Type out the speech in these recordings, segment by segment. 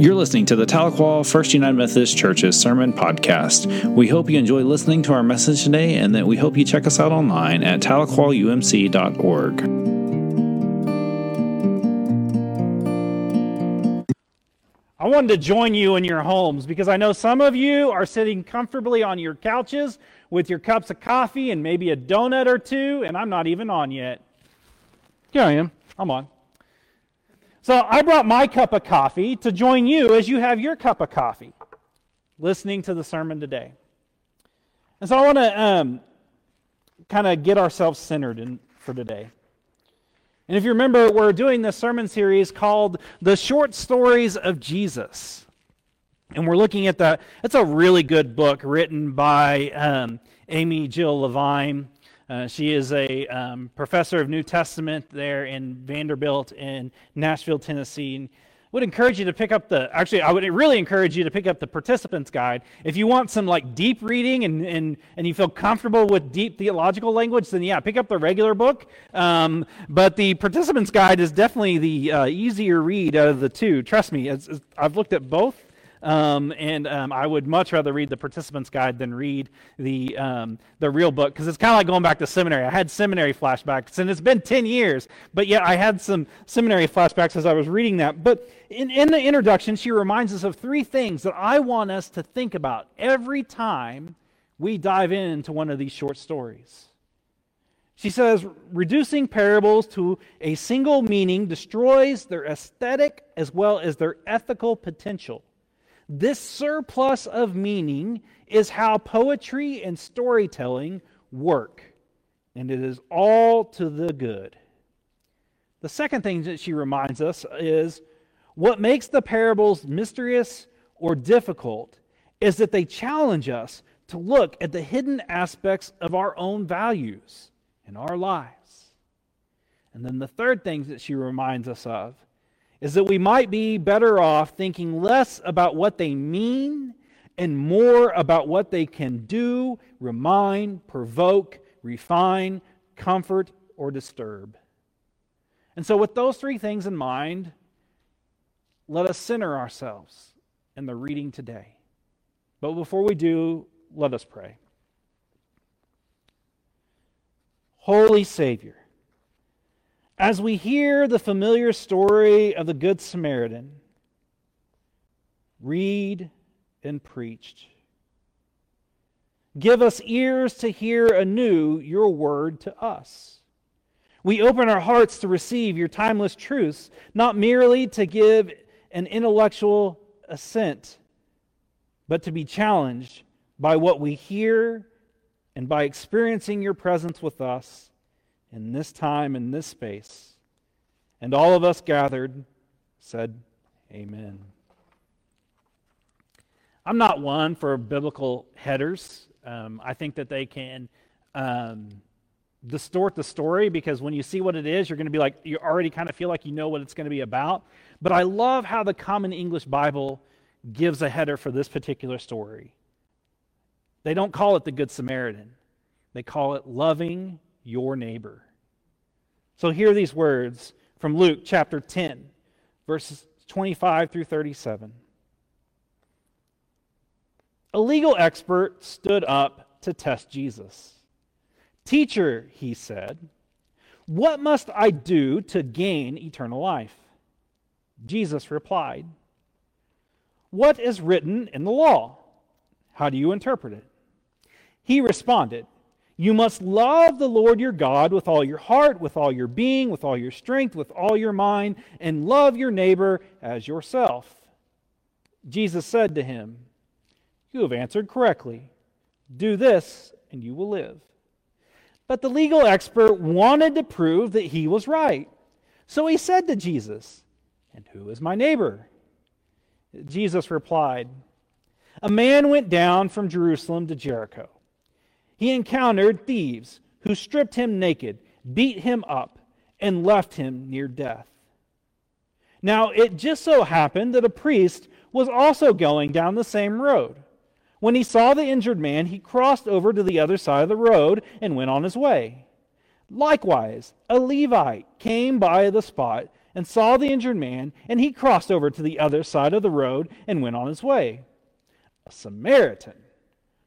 You're listening to the Tahlequah First United Methodist Church's Sermon Podcast. We hope you enjoy listening to our message today and that we hope you check us out online at tahlequahumc.org. I wanted to join you in your homes because I know some of you are sitting comfortably on your couches with your cups of coffee and maybe a donut or two, and I'm not even on yet. Here I am. I'm on. So I brought my cup of coffee to join you as you have your cup of coffee, listening to the sermon today. And so I want to um, kind of get ourselves centered in, for today. And if you remember, we're doing this sermon series called The Short Stories of Jesus. And we're looking at that. It's a really good book written by um, Amy Jill Levine. Uh, she is a um, professor of New Testament there in Vanderbilt in Nashville, Tennessee. And would encourage you to pick up the actually i would really encourage you to pick up the participants guide if you want some like deep reading and, and, and you feel comfortable with deep theological language then yeah pick up the regular book um, but the participants guide is definitely the uh, easier read out of the two trust me it's, it's, i've looked at both um, and um, I would much rather read the participant's guide than read the, um, the real book because it's kind of like going back to seminary. I had seminary flashbacks, and it's been 10 years, but yet I had some seminary flashbacks as I was reading that. But in, in the introduction, she reminds us of three things that I want us to think about every time we dive into one of these short stories. She says, reducing parables to a single meaning destroys their aesthetic as well as their ethical potential. This surplus of meaning is how poetry and storytelling work, and it is all to the good. The second thing that she reminds us is what makes the parables mysterious or difficult is that they challenge us to look at the hidden aspects of our own values in our lives. And then the third thing that she reminds us of is that we might be better off thinking less about what they mean and more about what they can do, remind, provoke, refine, comfort, or disturb. And so, with those three things in mind, let us center ourselves in the reading today. But before we do, let us pray. Holy Savior, as we hear the familiar story of the Good Samaritan read and preached, give us ears to hear anew your word to us. We open our hearts to receive your timeless truths, not merely to give an intellectual assent, but to be challenged by what we hear and by experiencing your presence with us in this time, in this space. And all of us gathered said, Amen. I'm not one for biblical headers. Um, I think that they can um, distort the story because when you see what it is, you're going to be like, you already kind of feel like you know what it's going to be about. But I love how the Common English Bible gives a header for this particular story. They don't call it the Good Samaritan, they call it loving your neighbor. So hear these words from Luke chapter 10, verses 25 through 37. A legal expert stood up to test Jesus. Teacher, he said, what must I do to gain eternal life? Jesus replied, What is written in the law? How do you interpret it? He responded, you must love the Lord your God with all your heart, with all your being, with all your strength, with all your mind, and love your neighbor as yourself. Jesus said to him, You have answered correctly. Do this, and you will live. But the legal expert wanted to prove that he was right. So he said to Jesus, And who is my neighbor? Jesus replied, A man went down from Jerusalem to Jericho he encountered thieves who stripped him naked, beat him up, and left him near death. Now, it just so happened that a priest was also going down the same road. When he saw the injured man, he crossed over to the other side of the road and went on his way. Likewise, a Levite came by the spot and saw the injured man, and he crossed over to the other side of the road and went on his way. A Samaritan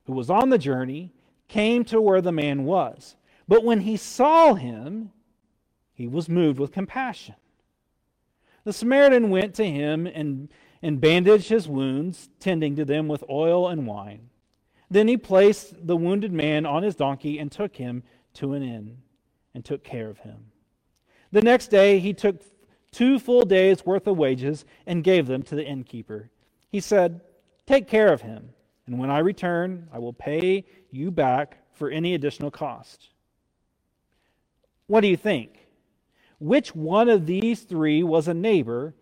who was on the journey came to where the man was. But when he saw him, he was moved with compassion. The Samaritan went to him and, and bandaged his wounds, tending to them with oil and wine. Then he placed the wounded man on his donkey and took him to an inn and took care of him. The next day he took two full days' worth of wages and gave them to the innkeeper. He said, Take care of him, and when I return, I will pay you back for any additional cost. What do you think? Which one of these three was a neighbor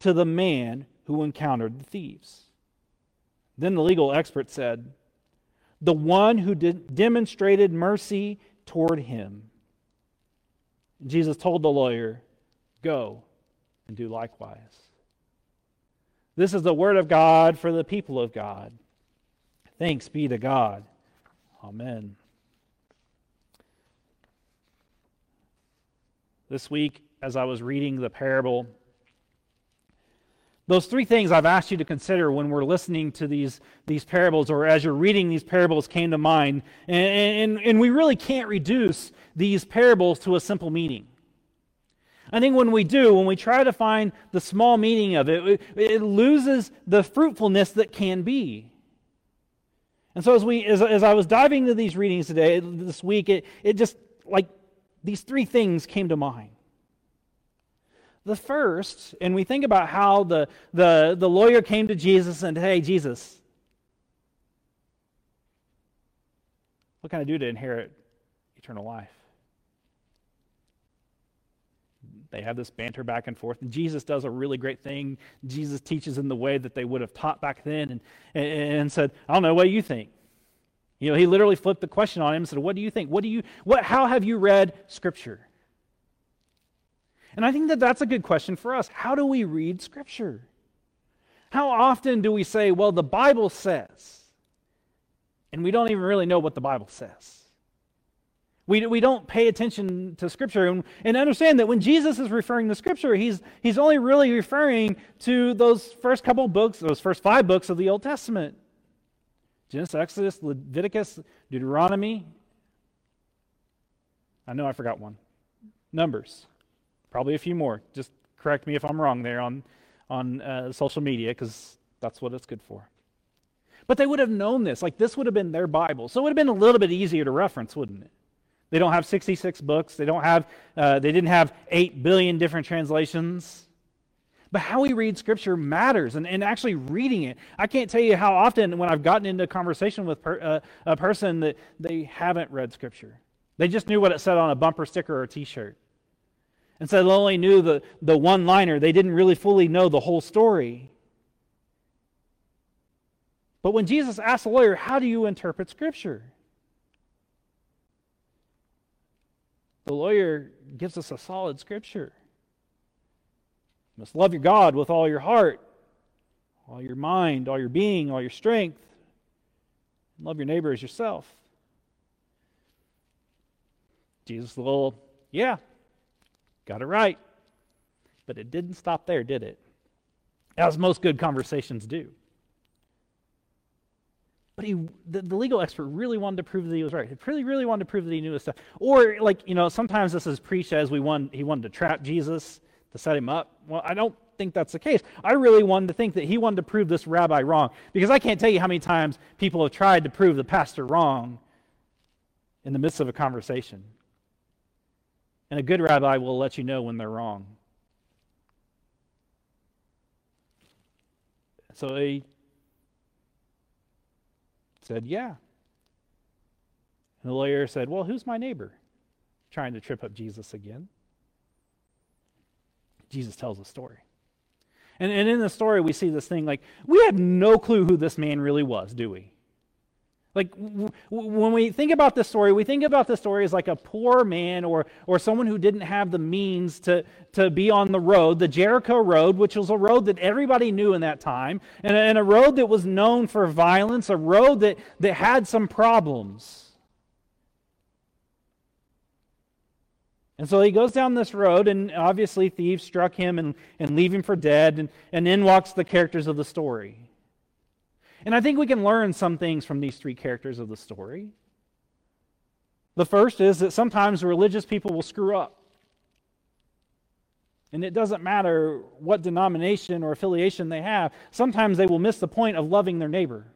to the man who encountered the thieves? Then the legal expert said, The one who demonstrated mercy toward him. Jesus told the lawyer, Go and do likewise. This is the word of God for the people of God. Thanks be to God. Amen. This week, as I was reading the parable, those three things I've asked you to consider when we're listening to these, these parables or as you're reading these parables came to mind. And, and, and we really can't reduce these parables to a simple meaning. I think when we do, when we try to find the small meaning of it, it loses the fruitfulness that can be. And so as we as, as I was diving into these readings today, this week, it, it just like these three things came to mind. The first, and we think about how the, the, the lawyer came to Jesus and, hey, Jesus, what can I do to inherit eternal life? They have this banter back and forth. And Jesus does a really great thing. Jesus teaches in the way that they would have taught back then and, and, and said, I don't know, what you think? You know, he literally flipped the question on him and said, What do you think? What do you, what, how have you read Scripture? And I think that that's a good question for us. How do we read Scripture? How often do we say, Well, the Bible says, and we don't even really know what the Bible says? We, we don't pay attention to Scripture and, and understand that when Jesus is referring to Scripture, he's, he's only really referring to those first couple books, those first five books of the Old Testament Genesis, Exodus, Leviticus, Deuteronomy. I know I forgot one. Numbers. Probably a few more. Just correct me if I'm wrong there on, on uh, social media because that's what it's good for. But they would have known this. Like, this would have been their Bible. So it would have been a little bit easier to reference, wouldn't it? They don't have 66 books. They don't have, uh, they didn't have 8 billion different translations. But how we read Scripture matters, and, and actually reading it. I can't tell you how often when I've gotten into a conversation with per, uh, a person that they haven't read Scripture. They just knew what it said on a bumper sticker or a t shirt. And so they only knew the, the one liner. They didn't really fully know the whole story. But when Jesus asked the lawyer, How do you interpret Scripture? The lawyer gives us a solid scripture. You must love your God with all your heart, all your mind, all your being, all your strength. And love your neighbor as yourself. Jesus, a little, yeah, got it right. But it didn't stop there, did it? As most good conversations do. But he, the, the, legal expert really wanted to prove that he was right. He really, really wanted to prove that he knew his stuff. Or, like, you know, sometimes this is preached as we want, he wanted to trap Jesus to set him up. Well, I don't think that's the case. I really wanted to think that he wanted to prove this rabbi wrong because I can't tell you how many times people have tried to prove the pastor wrong in the midst of a conversation. And a good rabbi will let you know when they're wrong. So he said, Yeah. And the lawyer said, Well, who's my neighbor? Trying to trip up Jesus again. Jesus tells a story. And, and in the story, we see this thing like, we have no clue who this man really was, do we? Like, w- when we think about this story, we think about this story as like a poor man or, or someone who didn't have the means to, to be on the road, the Jericho Road, which was a road that everybody knew in that time, and a, and a road that was known for violence, a road that, that had some problems. And so he goes down this road, and obviously thieves struck him and, and leave him for dead, and, and in walks the characters of the story. And I think we can learn some things from these three characters of the story. The first is that sometimes religious people will screw up. And it doesn't matter what denomination or affiliation they have, sometimes they will miss the point of loving their neighbor.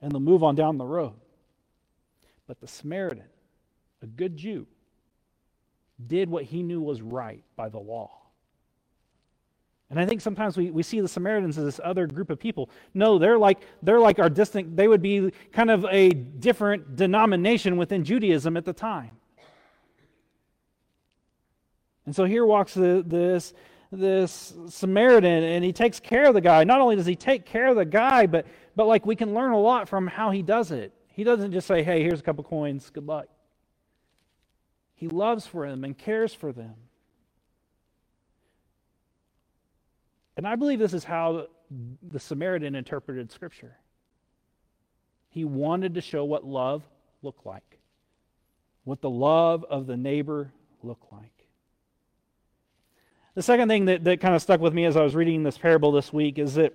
And they'll move on down the road. But the Samaritan, a good Jew, did what he knew was right by the law. And I think sometimes we, we see the Samaritans as this other group of people. No, they're like they're like our distant, they would be kind of a different denomination within Judaism at the time. And so here walks the, this, this Samaritan, and he takes care of the guy. Not only does he take care of the guy, but, but like we can learn a lot from how he does it. He doesn't just say, hey, here's a couple coins, good luck. He loves for them and cares for them. And I believe this is how the Samaritan interpreted Scripture. He wanted to show what love looked like, what the love of the neighbor looked like. The second thing that, that kind of stuck with me as I was reading this parable this week is that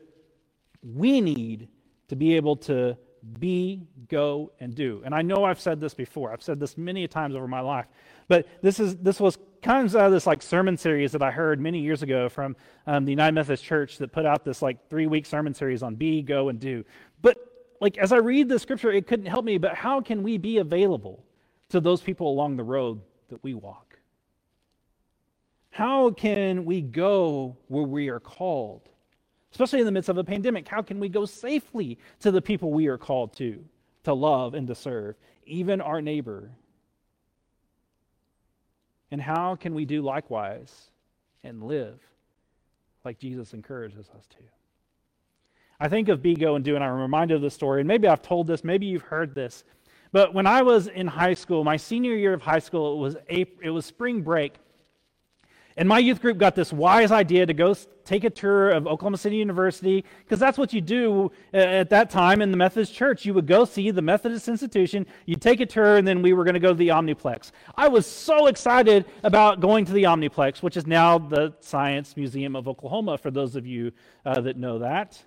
we need to be able to be, go, and do. And I know I've said this before. I've said this many times over my life. But this is this was comes out of this like sermon series that I heard many years ago from um, the United Methodist Church that put out this like three week sermon series on be, go, and do. But like as I read the scripture, it couldn't help me. But how can we be available to those people along the road that we walk? How can we go where we are called? Especially in the midst of a pandemic, how can we go safely to the people we are called to, to love and to serve, even our neighbor? And how can we do likewise and live like Jesus encourages us to? I think of Be Go and Do, and I'm reminded of the story. And maybe I've told this, maybe you've heard this. But when I was in high school, my senior year of high school, it was, April, it was spring break. And my youth group got this wise idea to go take a tour of Oklahoma City University, because that's what you do uh, at that time in the Methodist Church. You would go see the Methodist institution, you'd take a tour, and then we were going to go to the Omniplex. I was so excited about going to the Omniplex, which is now the Science Museum of Oklahoma, for those of you uh, that know that.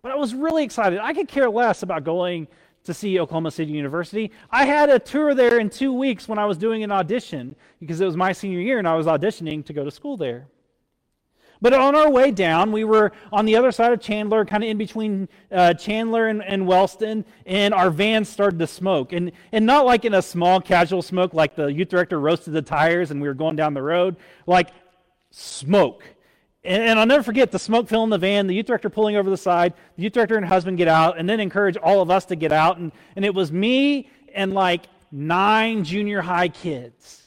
But I was really excited. I could care less about going to see Oklahoma City University. I had a tour there in two weeks when I was doing an audition because it was my senior year and I was auditioning to go to school there. But on our way down, we were on the other side of Chandler, kind of in between uh, Chandler and, and, Wellston, and our van started to smoke. And, and not like in a small casual smoke, like the youth director roasted the tires and we were going down the road, like smoke. And, I'll never forget the smoke filling the van, the youth director pulling over the side, the youth director and husband get out, and then encourage all of us to get out. And, and it was me and like nine junior high kids.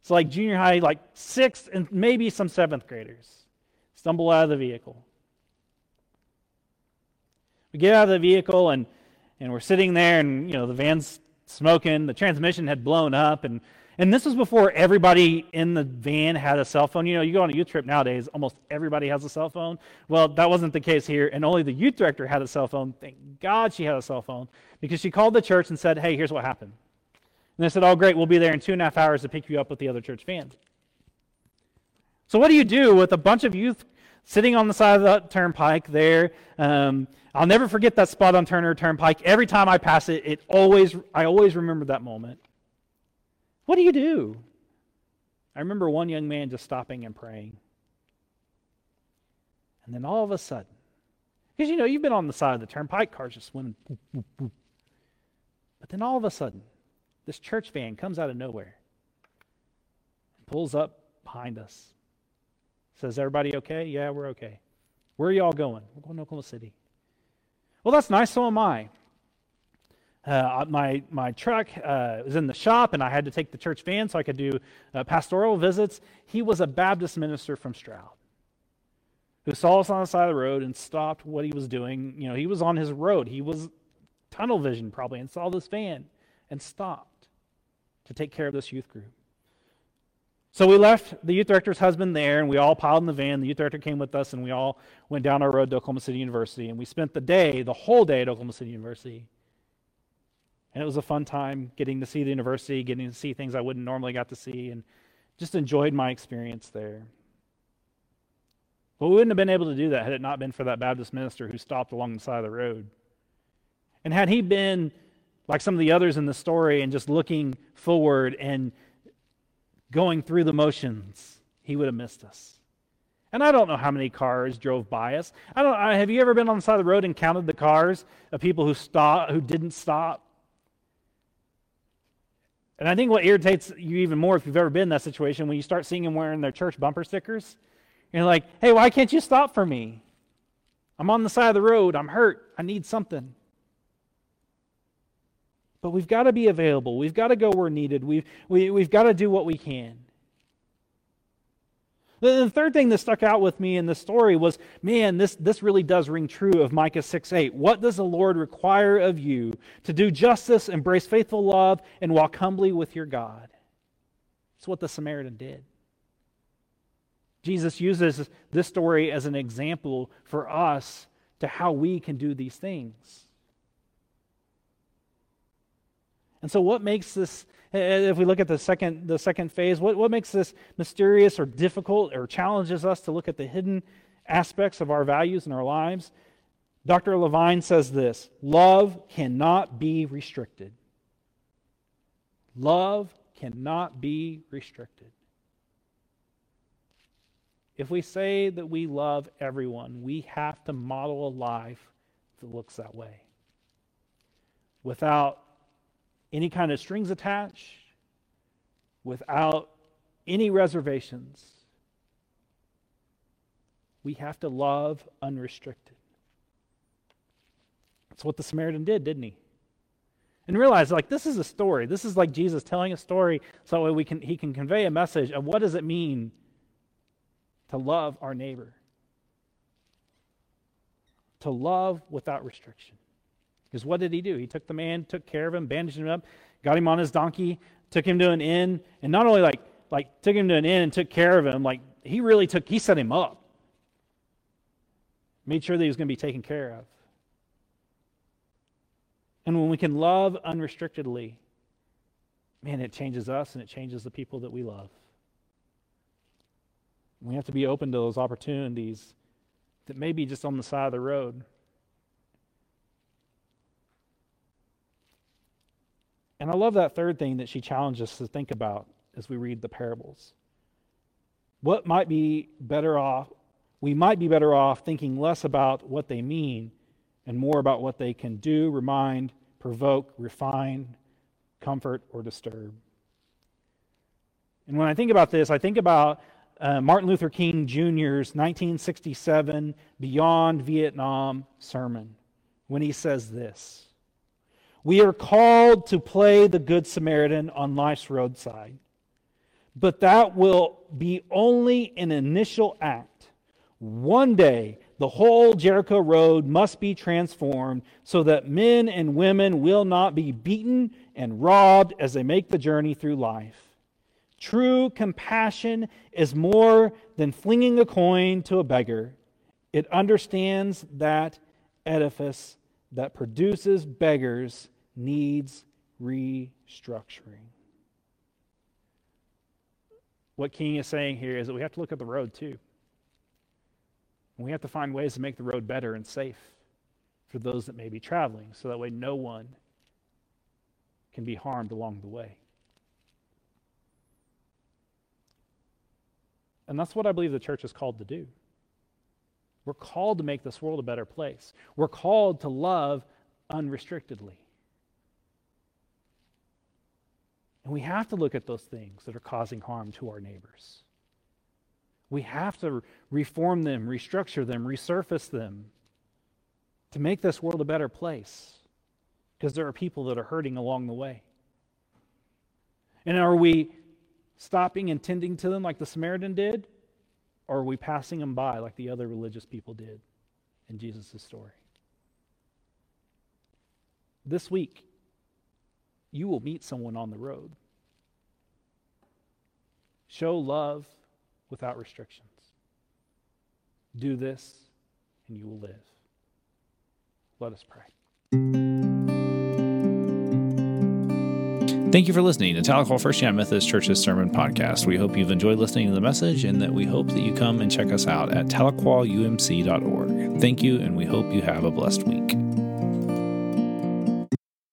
It's like junior high, like sixth and maybe some seventh graders stumble out of the vehicle. We get out of the vehicle and, and we're sitting there, and you know the van's smoking. The transmission had blown up, and and this was before everybody in the van had a cell phone. You know, you go on a youth trip nowadays, almost everybody has a cell phone. Well, that wasn't the case here, and only the youth director had a cell phone. Thank God she had a cell phone because she called the church and said, Hey, here's what happened. And they said, Oh, great, we'll be there in two and a half hours to pick you up with the other church van. So, what do you do with a bunch of youth sitting on the side of the turnpike there? Um, I'll never forget that spot on Turner Turnpike. Every time I pass it, it always I always remember that moment. What do you do? I remember one young man just stopping and praying. And then all of a sudden, because you know, you've been on the side of the turnpike, cars just boop. But then all of a sudden, this church van comes out of nowhere, pulls up behind us, says, Everybody okay? Yeah, we're okay. Where are y'all going? We're going to Oklahoma City. Well, that's nice, so am I. Uh, my, my truck uh, was in the shop, and I had to take the church van so I could do uh, pastoral visits. He was a Baptist minister from Stroud who saw us on the side of the road and stopped what he was doing. You know, he was on his road. He was tunnel vision probably and saw this van and stopped to take care of this youth group. So we left the youth director's husband there, and we all piled in the van. The youth director came with us, and we all went down our road to Oklahoma City University. And we spent the day, the whole day at Oklahoma City University And it was a fun time getting to see the university, getting to see things I wouldn't normally got to see, and just enjoyed my experience there. But we wouldn't have been able to do that had it not been for that Baptist minister who stopped along the side of the road. And had he been like some of the others in the story and just looking forward and going through the motions, he would have missed us. And I don't know how many cars drove by us. I don't. Have you ever been on the side of the road and counted the cars of people who stop, who didn't stop? And I think what irritates you even more if you've ever been in that situation when you start seeing them wearing their church bumper stickers. You're like, hey, why can't you stop for me? I'm on the side of the road. I'm hurt. I need something. But we've got to be available. We've got to go where needed. We've, we, we've got to do what we can. The third thing that stuck out with me in the story was man, this, this really does ring true of Micah 6 8. What does the Lord require of you? To do justice, embrace faithful love, and walk humbly with your God. It's what the Samaritan did. Jesus uses this story as an example for us to how we can do these things. And so, what makes this, if we look at the second, the second phase, what, what makes this mysterious or difficult or challenges us to look at the hidden aspects of our values and our lives? Dr. Levine says this love cannot be restricted. Love cannot be restricted. If we say that we love everyone, we have to model a life that looks that way. Without any kind of strings attached, without any reservations. We have to love unrestricted. That's what the Samaritan did, didn't he? And realize, like, this is a story. This is like Jesus telling a story so we can, he can convey a message of what does it mean to love our neighbor. To love without restriction. Because what did he do? He took the man, took care of him, bandaged him up, got him on his donkey, took him to an inn, and not only like like took him to an inn and took care of him, like he really took he set him up. Made sure that he was going to be taken care of. And when we can love unrestrictedly, man, it changes us and it changes the people that we love. We have to be open to those opportunities that may be just on the side of the road. And I love that third thing that she challenges us to think about as we read the parables. What might be better off? We might be better off thinking less about what they mean and more about what they can do, remind, provoke, refine, comfort, or disturb. And when I think about this, I think about uh, Martin Luther King Jr.'s 1967 Beyond Vietnam sermon when he says this we are called to play the Good Samaritan on life's roadside. But that will be only an initial act. One day, the whole Jericho Road must be transformed so that men and women will not be beaten and robbed as they make the journey through life. True compassion is more than flinging a coin to a beggar, it understands that edifice that produces beggars needs restructuring. What King is saying here is that we have to look at the road too. And We have to find ways to make the road better and safe for those that may be traveling, so that way no one can be harmed along the way. And that's what I believe the church is called to do. We're called to make this world a better place. We're called to love unrestrictedly. And we have to look at those things that are causing harm to our neighbors. We have to reform them, restructure them, resurface them to make this world a better place because there are people that are hurting along the way. And are we stopping and tending to them like the Samaritan did? Or are we passing them by like the other religious people did in Jesus' story? This week, you will meet someone on the road. Show love without restrictions. Do this, and you will live. Let us pray. Thank you for listening to Tahlequah First United Methodist Church's Sermon Podcast. We hope you've enjoyed listening to the message and that we hope that you come and check us out at tahlequahumc.org. Thank you, and we hope you have a blessed week.